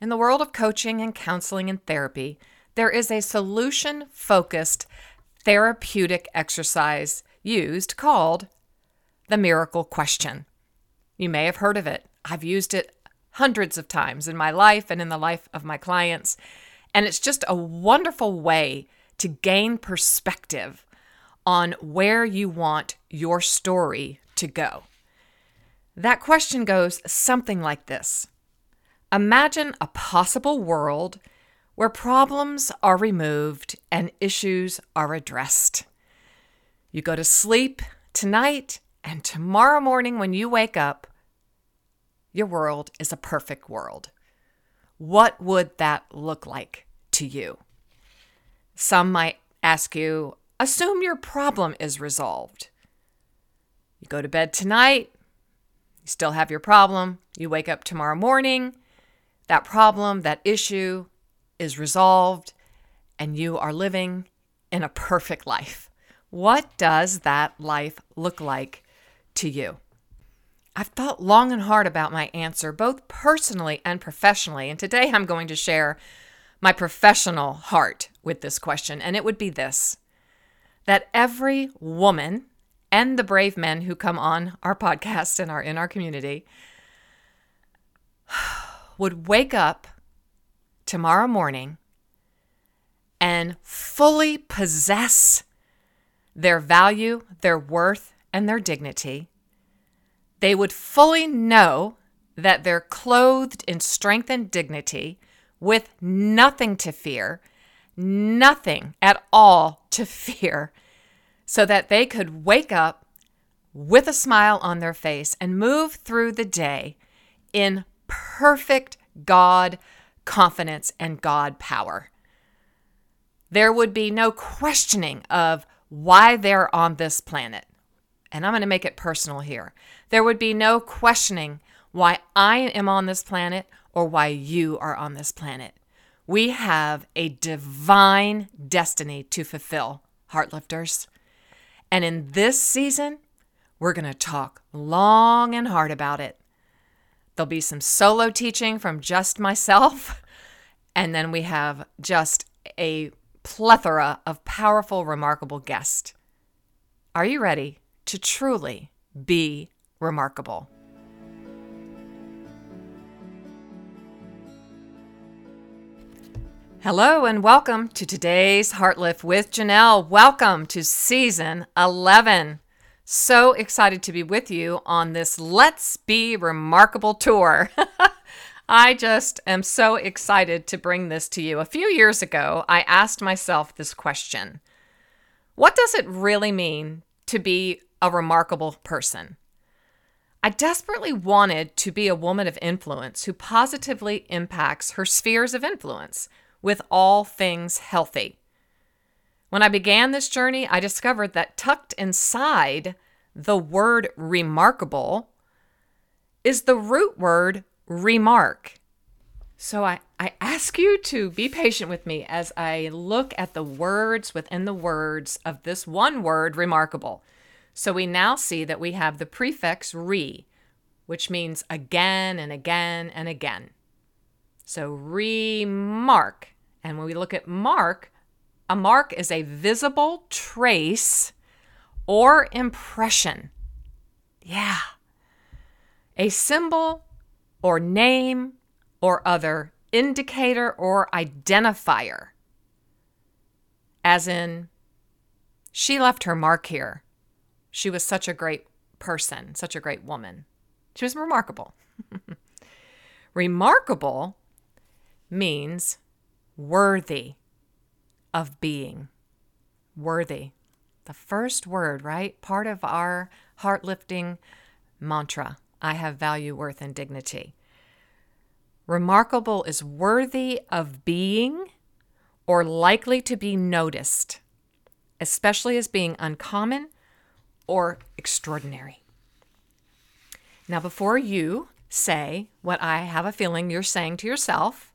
In the world of coaching and counseling and therapy, there is a solution focused therapeutic exercise used called the miracle question. You may have heard of it. I've used it hundreds of times in my life and in the life of my clients. And it's just a wonderful way to gain perspective on where you want your story to go. That question goes something like this Imagine a possible world where problems are removed and issues are addressed. You go to sleep tonight, and tomorrow morning when you wake up, your world is a perfect world. What would that look like to you? Some might ask you, assume your problem is resolved. You go to bed tonight, you still have your problem. You wake up tomorrow morning, that problem, that issue is resolved, and you are living in a perfect life. What does that life look like to you? I've thought long and hard about my answer, both personally and professionally, and today I'm going to share my professional heart with this question, and it would be this that every woman and the brave men who come on our podcast and are in our community would wake up tomorrow morning and fully possess their value, their worth, and their dignity. They would fully know that they're clothed in strength and dignity with nothing to fear, nothing at all to fear, so that they could wake up with a smile on their face and move through the day in perfect God confidence and God power. There would be no questioning of why they're on this planet. And I'm going to make it personal here. There would be no questioning why I am on this planet or why you are on this planet. We have a divine destiny to fulfill, Heartlifters. And in this season, we're going to talk long and hard about it. There'll be some solo teaching from just myself, and then we have just a plethora of powerful, remarkable guests. Are you ready to truly be remarkable. Hello and welcome to today's Heartlift with Janelle. Welcome to season 11. So excited to be with you on this Let's Be Remarkable tour. I just am so excited to bring this to you. A few years ago, I asked myself this question What does it really mean to be a remarkable person? I desperately wanted to be a woman of influence who positively impacts her spheres of influence with all things healthy. When I began this journey, I discovered that tucked inside the word remarkable is the root word remark. So I, I ask you to be patient with me as I look at the words within the words of this one word, remarkable. So we now see that we have the prefix re, which means again and again and again. So remark. And when we look at mark, a mark is a visible trace or impression. Yeah. A symbol or name or other indicator or identifier. As in, she left her mark here. She was such a great person, such a great woman. She was remarkable. remarkable means worthy of being. Worthy. The first word, right? Part of our heart lifting mantra I have value, worth, and dignity. Remarkable is worthy of being or likely to be noticed, especially as being uncommon or extraordinary. Now, before you say what I have a feeling you're saying to yourself,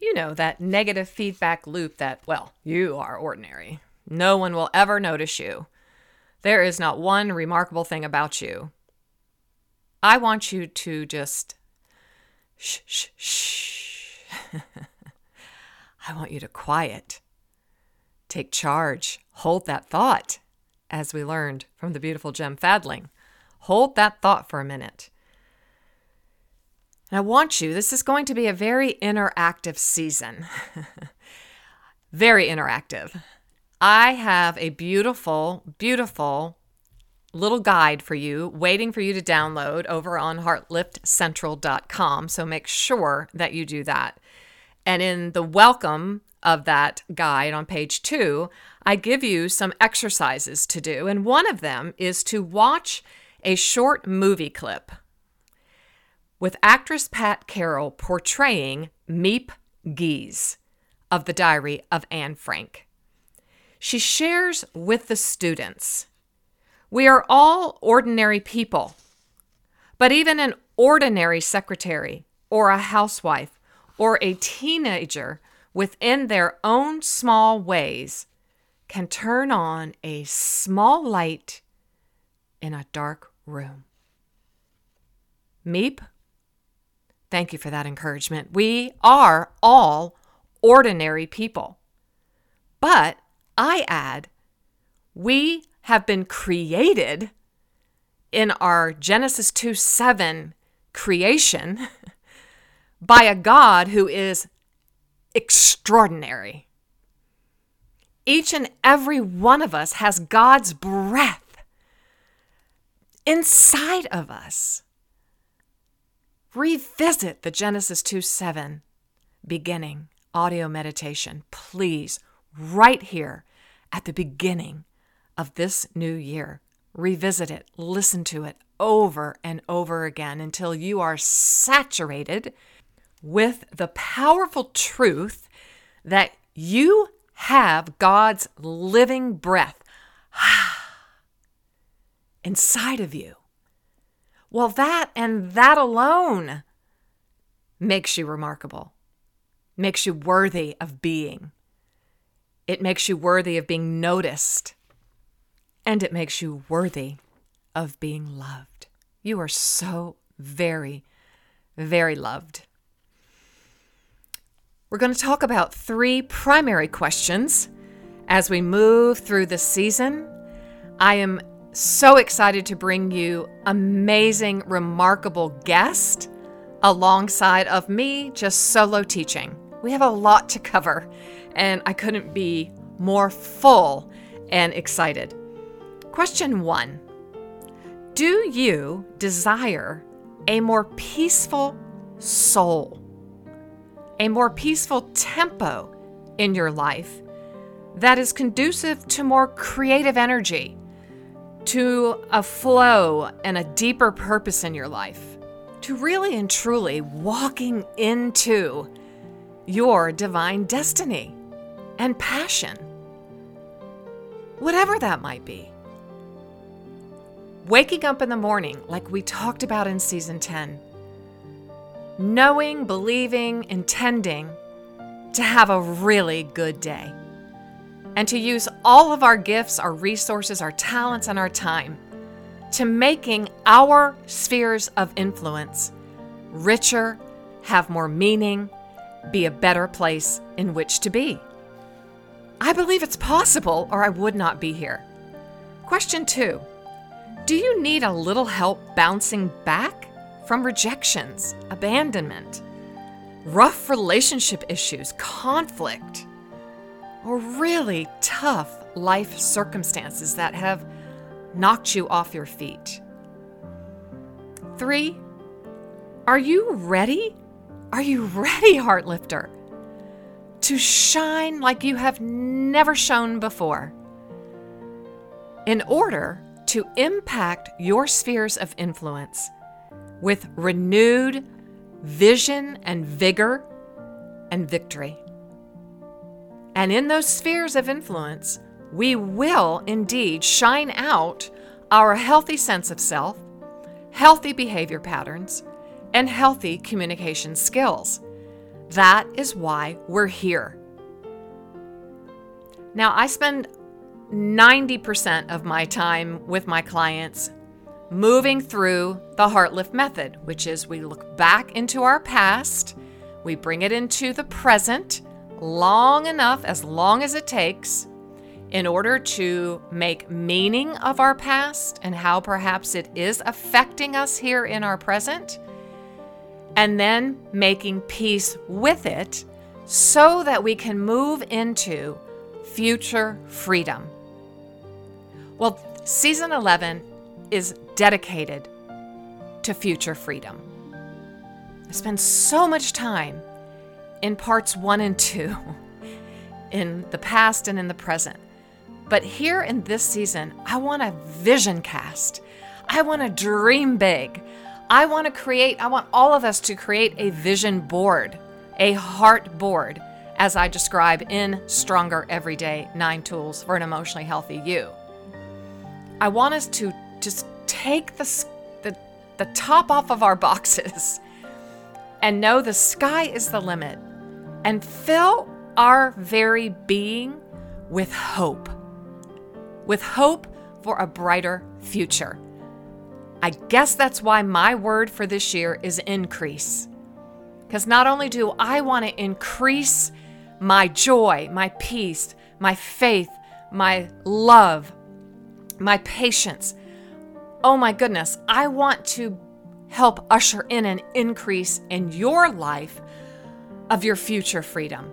you know that negative feedback loop that, well, you are ordinary. No one will ever notice you. There is not one remarkable thing about you. I want you to just shh, shh, shh, I want you to quiet, take charge, hold that thought, as we learned from the beautiful Gem Fadling. Hold that thought for a minute. And I want you, this is going to be a very interactive season. very interactive. I have a beautiful, beautiful little guide for you waiting for you to download over on heartliftcentral.com. So make sure that you do that. And in the welcome of that guide on page two, I give you some exercises to do. And one of them is to watch a short movie clip with actress Pat Carroll portraying Miep Gies of the Diary of Anne Frank. She shares with the students we are all ordinary people, but even an ordinary secretary or a housewife or a teenager within their own small ways can turn on a small light in a dark room. Miep, thank you for that encouragement. We are all ordinary people. But I add, we have been created in our Genesis 2 7 creation by a God who is extraordinary. Each and every one of us has God's breath inside of us. Revisit the Genesis 2 7 beginning audio meditation, please, right here at the beginning of this new year. Revisit it, listen to it over and over again until you are saturated with the powerful truth that you have God's living breath inside of you. Well, that and that alone makes you remarkable, makes you worthy of being. It makes you worthy of being noticed, and it makes you worthy of being loved. You are so very, very loved. We're going to talk about three primary questions as we move through the season. I am so excited to bring you amazing, remarkable guest alongside of me just solo teaching. We have a lot to cover, and I couldn't be more full and excited. Question one Do you desire a more peaceful soul? a more peaceful tempo in your life that is conducive to more creative energy, to a flow and a deeper purpose in your life, to really and truly walking into your divine destiny and passion, whatever that might be. Waking up in the morning, like we talked about in season 10, knowing, believing, intending to have a really good day. And to use all of our gifts, our resources, our talents, and our time to making our spheres of influence richer, have more meaning, be a better place in which to be. I believe it's possible, or I would not be here. Question two Do you need a little help bouncing back? from rejections, abandonment, rough relationship issues, conflict, or really tough life circumstances that have knocked you off your feet. Three, are you ready? Are you ready, Heartlifter, to shine like you have never shone before? In order to impact your spheres of influence with renewed vision and vigor and victory. And in those spheres of influence, we will indeed shine out our healthy sense of self, healthy behavior patterns, and healthy communication skills. That is why we're here. Now, I spend 90% of my time with my clients moving through the Heartlift method, which is we look back into our past, we bring it into the present long enough, as long as it takes, in order to make meaning of our past and how perhaps it is affecting us here in our present, and then making peace with it so that we can move into future freedom. Well, season 11 is dedicated to future freedom. I spend so much time in parts one and two, in the past and in the present. But here in this season, I want to vision cast. I want to dream big. I want to create, I want all of us to create a vision board, a heart board, as I describe in Stronger Every Day Nine Tools for an Emotionally Healthy You. I want us to just take the, the, the top off of our boxes and know the sky is the limit and fill our very being with hope. With hope for a brighter future. I guess that's why my word for this year is increase. Because not only do I want to increase my joy, my peace, my faith, my love, my patience. Oh my goodness, I want to help usher in an increase in your life of your future freedom.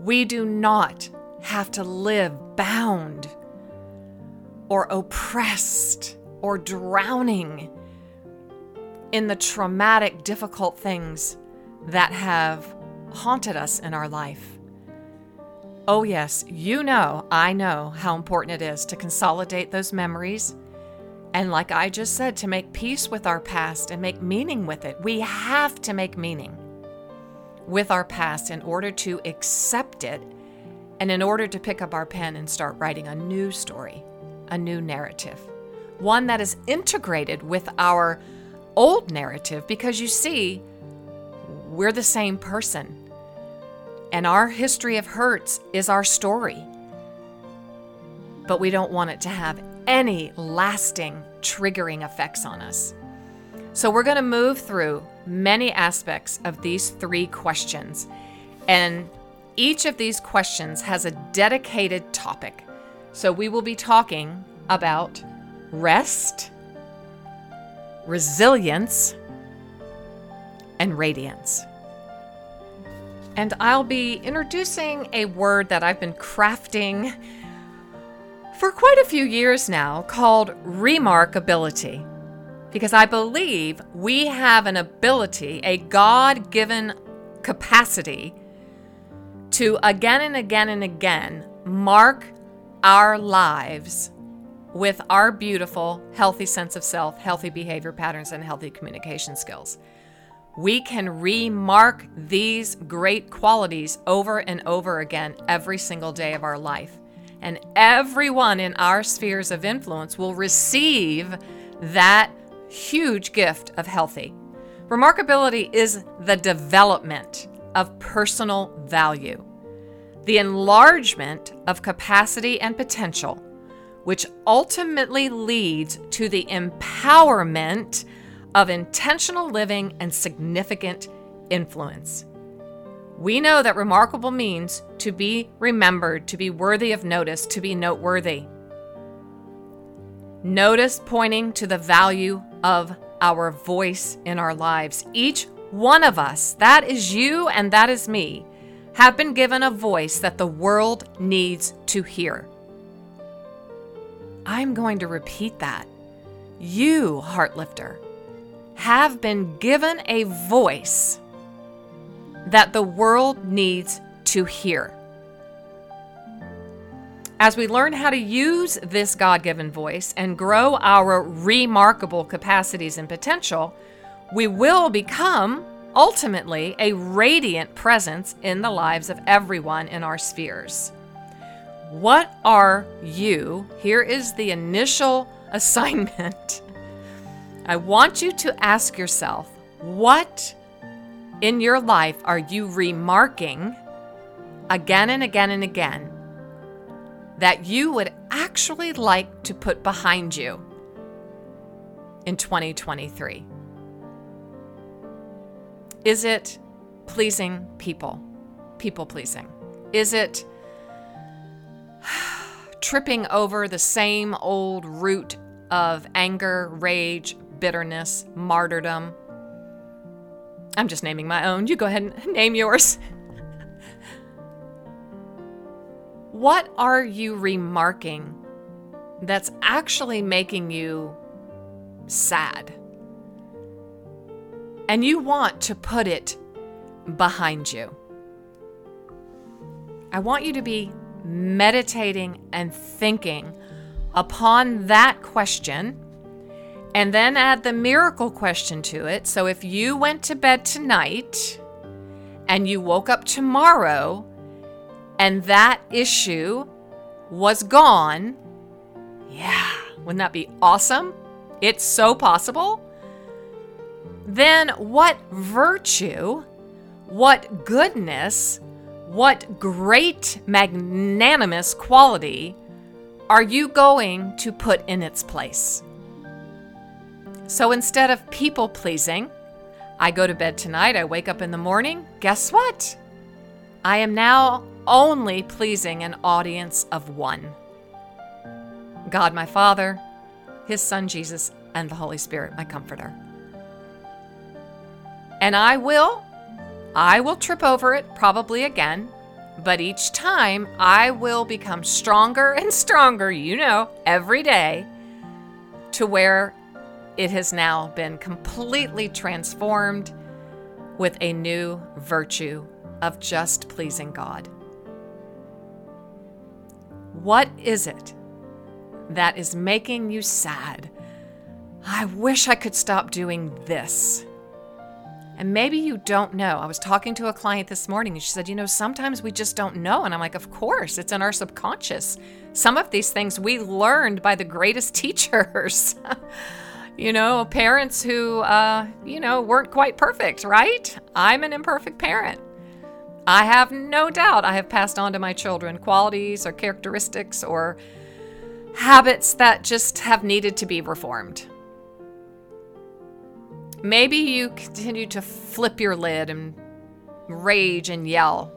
We do not have to live bound or oppressed or drowning in the traumatic, difficult things that have haunted us in our life. Oh, yes, you know, I know how important it is to consolidate those memories. And like I just said, to make peace with our past and make meaning with it. We have to make meaning with our past in order to accept it and in order to pick up our pen and start writing a new story, a new narrative, one that is integrated with our old narrative because you see, we're the same person. And our history of hurts is our story. But we don't want it to have any lasting triggering effects on us. So we're going to move through many aspects of these three questions. And each of these questions has a dedicated topic. So we will be talking about rest, resilience, and radiance. And I'll be introducing a word that I've been crafting for quite a few years now called remarkability. Because I believe we have an ability, a God given capacity to again and again and again mark our lives with our beautiful, healthy sense of self, healthy behavior patterns, and healthy communication skills we can remark these great qualities over and over again every single day of our life. And everyone in our spheres of influence will receive that huge gift of healthy. Remarkability is the development of personal value, the enlargement of capacity and potential, which ultimately leads to the empowerment of intentional living and significant influence. We know that remarkable means to be remembered, to be worthy of notice, to be noteworthy. Notice pointing to the value of our voice in our lives. Each one of us, that is you and that is me, have been given a voice that the world needs to hear. I'm going to repeat that. You, Heartlifter, have been given a voice that the world needs to hear. As we learn how to use this God given voice and grow our remarkable capacities and potential, we will become ultimately a radiant presence in the lives of everyone in our spheres. What are you? Here is the initial assignment I want you to ask yourself what in your life are you remarking again and again and again that you would actually like to put behind you in 2023? Is it pleasing people? people pleasing? Is it tripping over the same old root of anger, rage, bitterness, martyrdom? I'm just naming my own. You go ahead and name yours. what are you remarking that's actually making you sad? And you want to put it behind you. I want you to be meditating and thinking upon that question and then add the miracle question to it. So if you went to bed tonight and you woke up tomorrow and that issue was gone, yeah, wouldn't that be awesome? It's so possible. Then what virtue, what goodness, what great magnanimous quality are you going to put in its place? So instead of people pleasing, I go to bed tonight, I wake up in the morning, guess what? I am now only pleasing an audience of one God, my Father, His Son Jesus, and the Holy Spirit, my Comforter. And I will, I will trip over it probably again, but each time I will become stronger and stronger, you know, every day to where it has now been completely transformed with a new virtue of just pleasing God. What is it that is making you sad? I wish I could stop doing this. And maybe you don't know. I was talking to a client this morning and she said, You know, sometimes we just don't know. And I'm like, Of course, it's in our subconscious. Some of these things we learned by the greatest teachers you know, parents who, uh, you know, weren't quite perfect, right? I'm an imperfect parent. I have no doubt I have passed on to my children qualities or characteristics or habits that just have needed to be reformed. Maybe you continue to flip your lid and rage and yell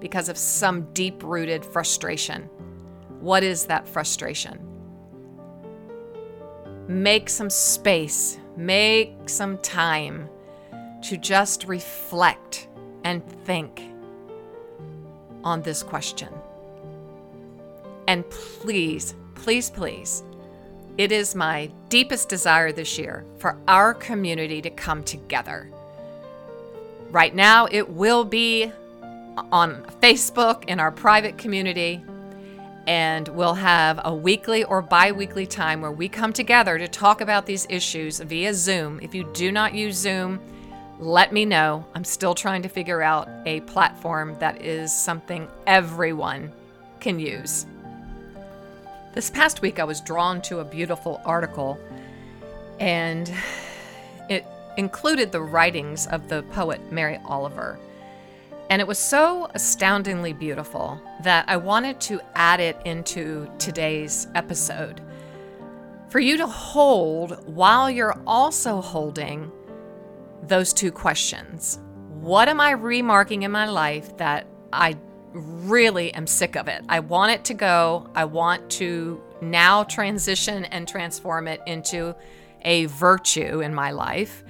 because of some deep rooted frustration. What is that frustration? make some space, make some time to just reflect and think on this question. And please, please, please, it is my deepest desire this year for our community to come together. Right now, it will be on Facebook in our private community and we'll have a weekly or bi weekly time where we come together to talk about these issues via Zoom. If you do not use Zoom, let me know. I'm still trying to figure out a platform that is something everyone can use. This past week, I was drawn to a beautiful article, and it included the writings of the poet Mary Oliver. And it was so astoundingly beautiful that I wanted to add it into today's episode. For you to hold while you're also holding those two questions. What am I remarking in my life that I really am sick of it? I want it to go. I want to now transition and transform it into a virtue in my life.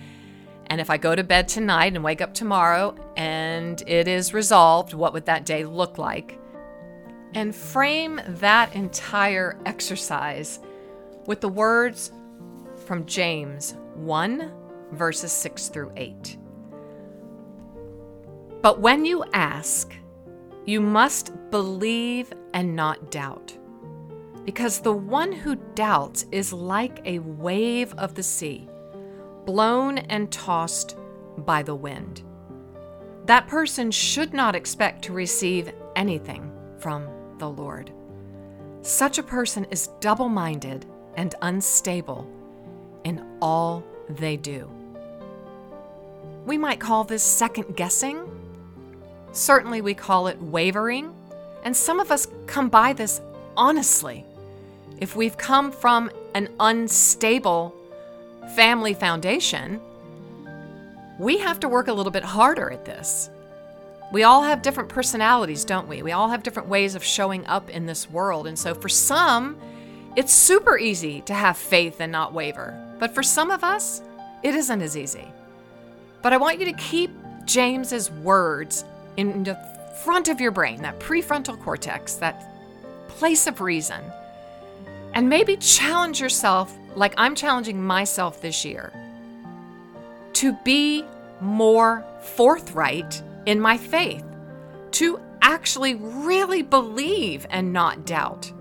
And if I go to bed tonight and wake up tomorrow and it is resolved, what would that day look like? And frame that entire exercise with the words from James 1, verses 6 through 8. But when you ask, you must believe and not doubt. Because the one who doubts is like a wave of the sea blown and tossed by the wind. That person should not expect to receive anything from the Lord. Such a person is double minded and unstable in all they do. We might call this second guessing. Certainly, we call it wavering. And some of us come by this honestly. If we've come from an unstable family foundation, we have to work a little bit harder at this. We all have different personalities, don't we? We all have different ways of showing up in this world. And so for some, it's super easy to have faith and not waver. But for some of us, it isn't as easy. But I want you to keep James's words in the front of your brain, that prefrontal cortex, that place of reason. And maybe challenge yourself like I'm challenging myself this year to be more forthright in my faith, to actually really believe and not doubt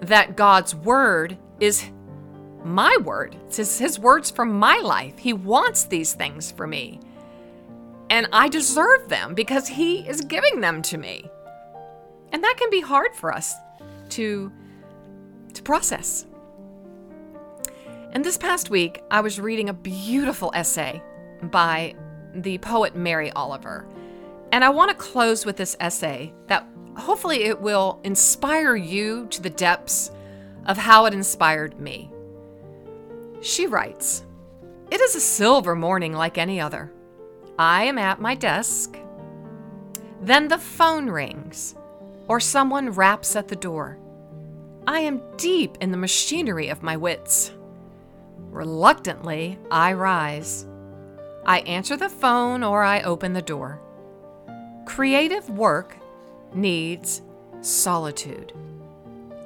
that God's word is my word. It's his words for my life. He wants these things for me. And I deserve them because he is giving them to me. And that can be hard for us to to process. And this past week, I was reading a beautiful essay by the poet Mary Oliver. And I want to close with this essay that hopefully it will inspire you to the depths of how it inspired me. She writes It is a silver morning like any other. I am at my desk. Then the phone rings, or someone raps at the door. I am deep in the machinery of my wits. Reluctantly, I rise. I answer the phone or I open the door. Creative work needs solitude.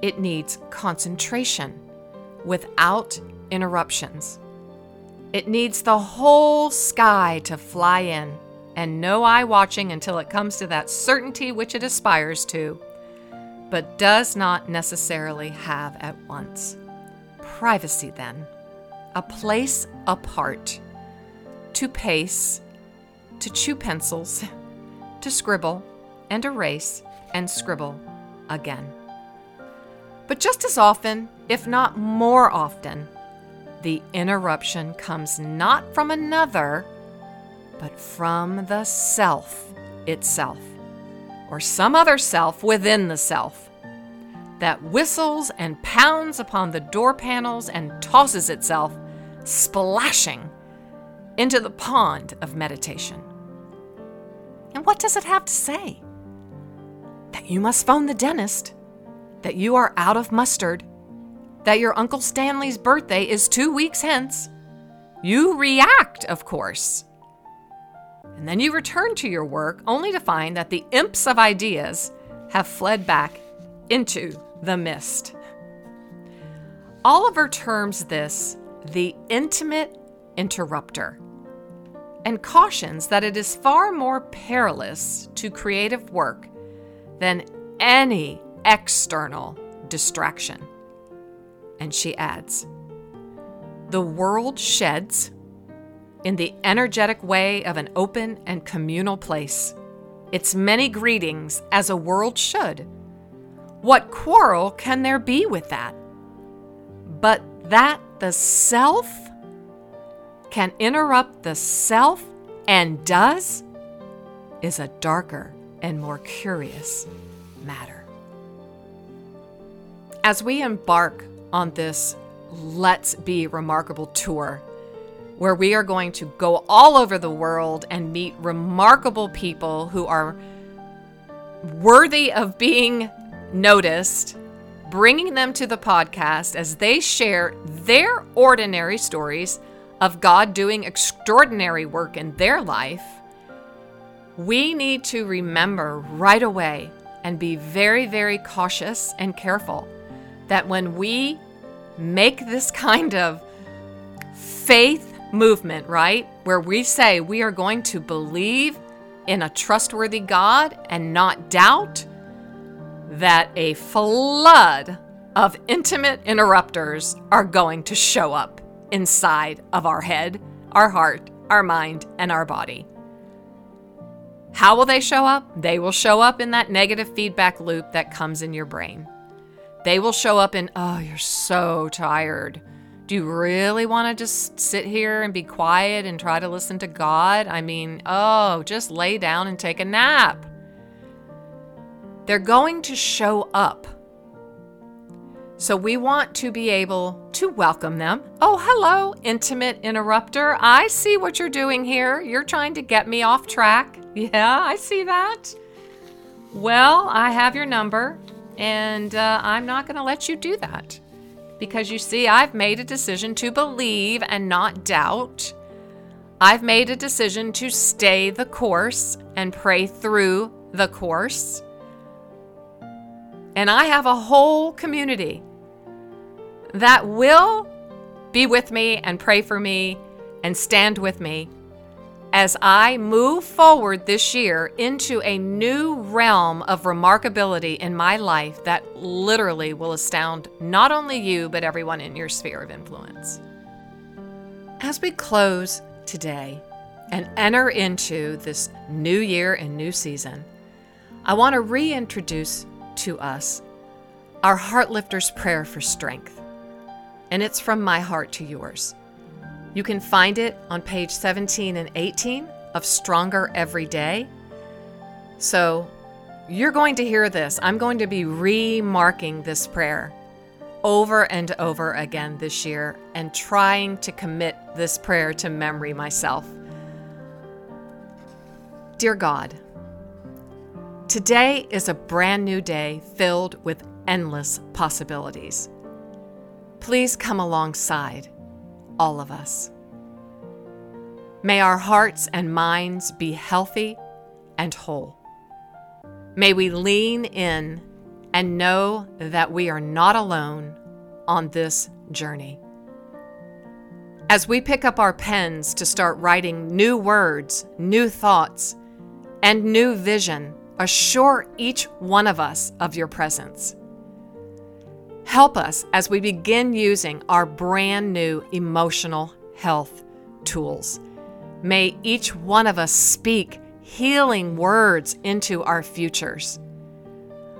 It needs concentration without interruptions. It needs the whole sky to fly in and no eye watching until it comes to that certainty which it aspires to, but does not necessarily have at once. Privacy, then, a place apart to pace, to chew pencils, to scribble and erase and scribble again. But just as often, if not more often, the interruption comes not from another, but from the self itself, or some other self within the self, that whistles and pounds upon the door panels and tosses itself, splashing into the pond of meditation. And what does it have to say? That you must phone the dentist, that you are out of mustard, that your Uncle Stanley's birthday is two weeks hence. You react, of course. And then you return to your work only to find that the imps of ideas have fled back into the mist. Oliver terms this the intimate interrupter and cautions that it is far more perilous to creative work than any external distraction. And she adds, The world sheds, in the energetic way of an open and communal place, its many greetings as a world should. What quarrel can there be with that? But that the self can interrupt the self and does is a darker and more curious matter. As we embark on this Let's Be Remarkable tour, where we are going to go all over the world and meet remarkable people who are worthy of being noticed, bringing them to the podcast as they share their ordinary stories of God doing extraordinary work in their life, we need to remember right away and be very, very cautious and careful that when we make this kind of faith movement, right, where we say we are going to believe in a trustworthy God and not doubt, that a flood of intimate interrupters are going to show up inside of our head, our heart, our mind, and our body. How will they show up? They will show up in that negative feedback loop that comes in your brain. They will show up and, oh, you're so tired. Do you really want to just sit here and be quiet and try to listen to God? I mean, oh, just lay down and take a nap. They're going to show up so we want to be able to welcome them. Oh, hello, intimate interrupter. I see what you're doing here. You're trying to get me off track. Yeah, I see that. Well, I have your number, and uh, I'm not going to let you do that. Because you see, I've made a decision to believe and not doubt. I've made a decision to stay the course and pray through the course. And I have a whole community that will be with me and pray for me and stand with me as I move forward this year into a new realm of remarkability in my life that literally will astound not only you, but everyone in your sphere of influence. As we close today and enter into this new year and new season, I want to reintroduce to us our Heartlifters prayer for strength. And it's from my heart to yours. You can find it on page 17 and 18 of Stronger Every Day. So you're going to hear this. I'm going to be remarking this prayer over and over again this year and trying to commit this prayer to memory myself. Dear God, today is a brand new day filled with endless possibilities. Please come alongside all of us. May our hearts and minds be healthy and whole. May we lean in and know that we are not alone on this journey. As we pick up our pens to start writing new words, new thoughts, and new vision, assure each one of us of your presence. Help us as we begin using our brand new emotional health tools. May each one of us speak healing words into our futures.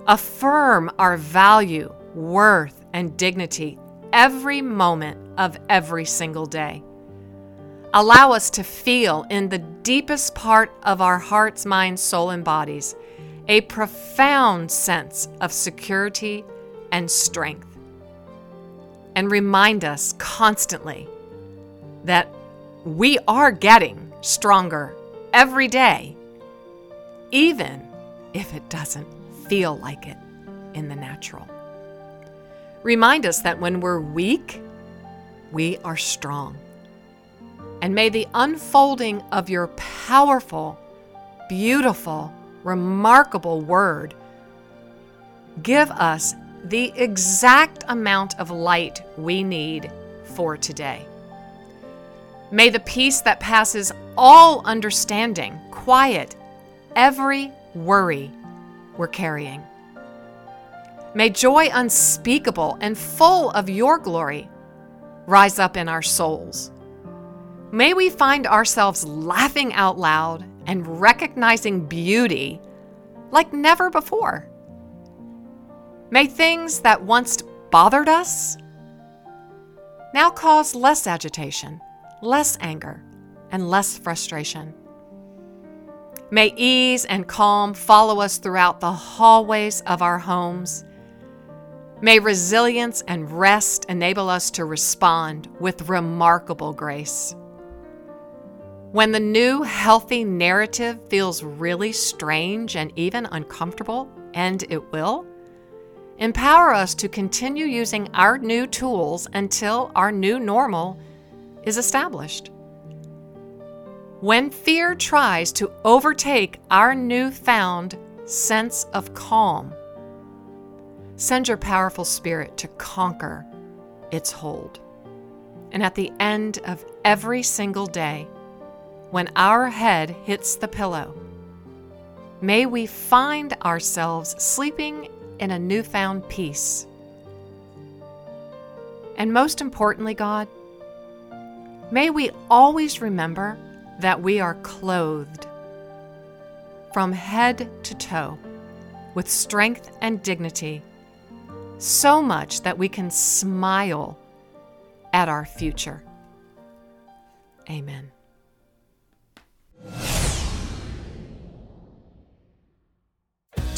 Affirm our value, worth, and dignity every moment of every single day. Allow us to feel in the deepest part of our hearts, minds, soul, and bodies a profound sense of security and strength. And remind us constantly that we are getting stronger every day, even if it doesn't feel like it in the natural. Remind us that when we're weak, we are strong. And may the unfolding of your powerful, beautiful, remarkable word give us the exact amount of light we need for today. May the peace that passes all understanding quiet every worry we're carrying. May joy unspeakable and full of your glory rise up in our souls. May we find ourselves laughing out loud and recognizing beauty like never before. May things that once bothered us now cause less agitation, less anger, and less frustration. May ease and calm follow us throughout the hallways of our homes. May resilience and rest enable us to respond with remarkable grace. When the new healthy narrative feels really strange and even uncomfortable, and it will, Empower us to continue using our new tools until our new normal is established. When fear tries to overtake our newfound sense of calm, send your powerful spirit to conquer its hold. And at the end of every single day, when our head hits the pillow, may we find ourselves sleeping in a newfound peace. And most importantly, God, may we always remember that we are clothed from head to toe with strength and dignity, so much that we can smile at our future. Amen.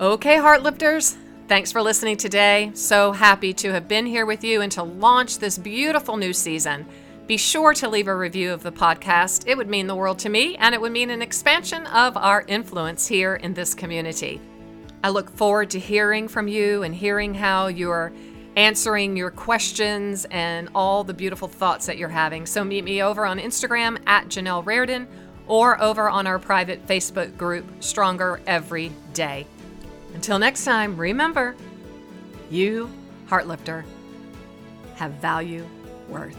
Okay, Heartlifters, thanks for listening today. So happy to have been here with you and to launch this beautiful new season. Be sure to leave a review of the podcast. It would mean the world to me, and it would mean an expansion of our influence here in this community. I look forward to hearing from you and hearing how you're answering your questions and all the beautiful thoughts that you're having. So meet me over on Instagram at Janelle Rardon or over on our private Facebook group, Stronger Every Day. Until next time, remember you, Heartlifter, have value, worth.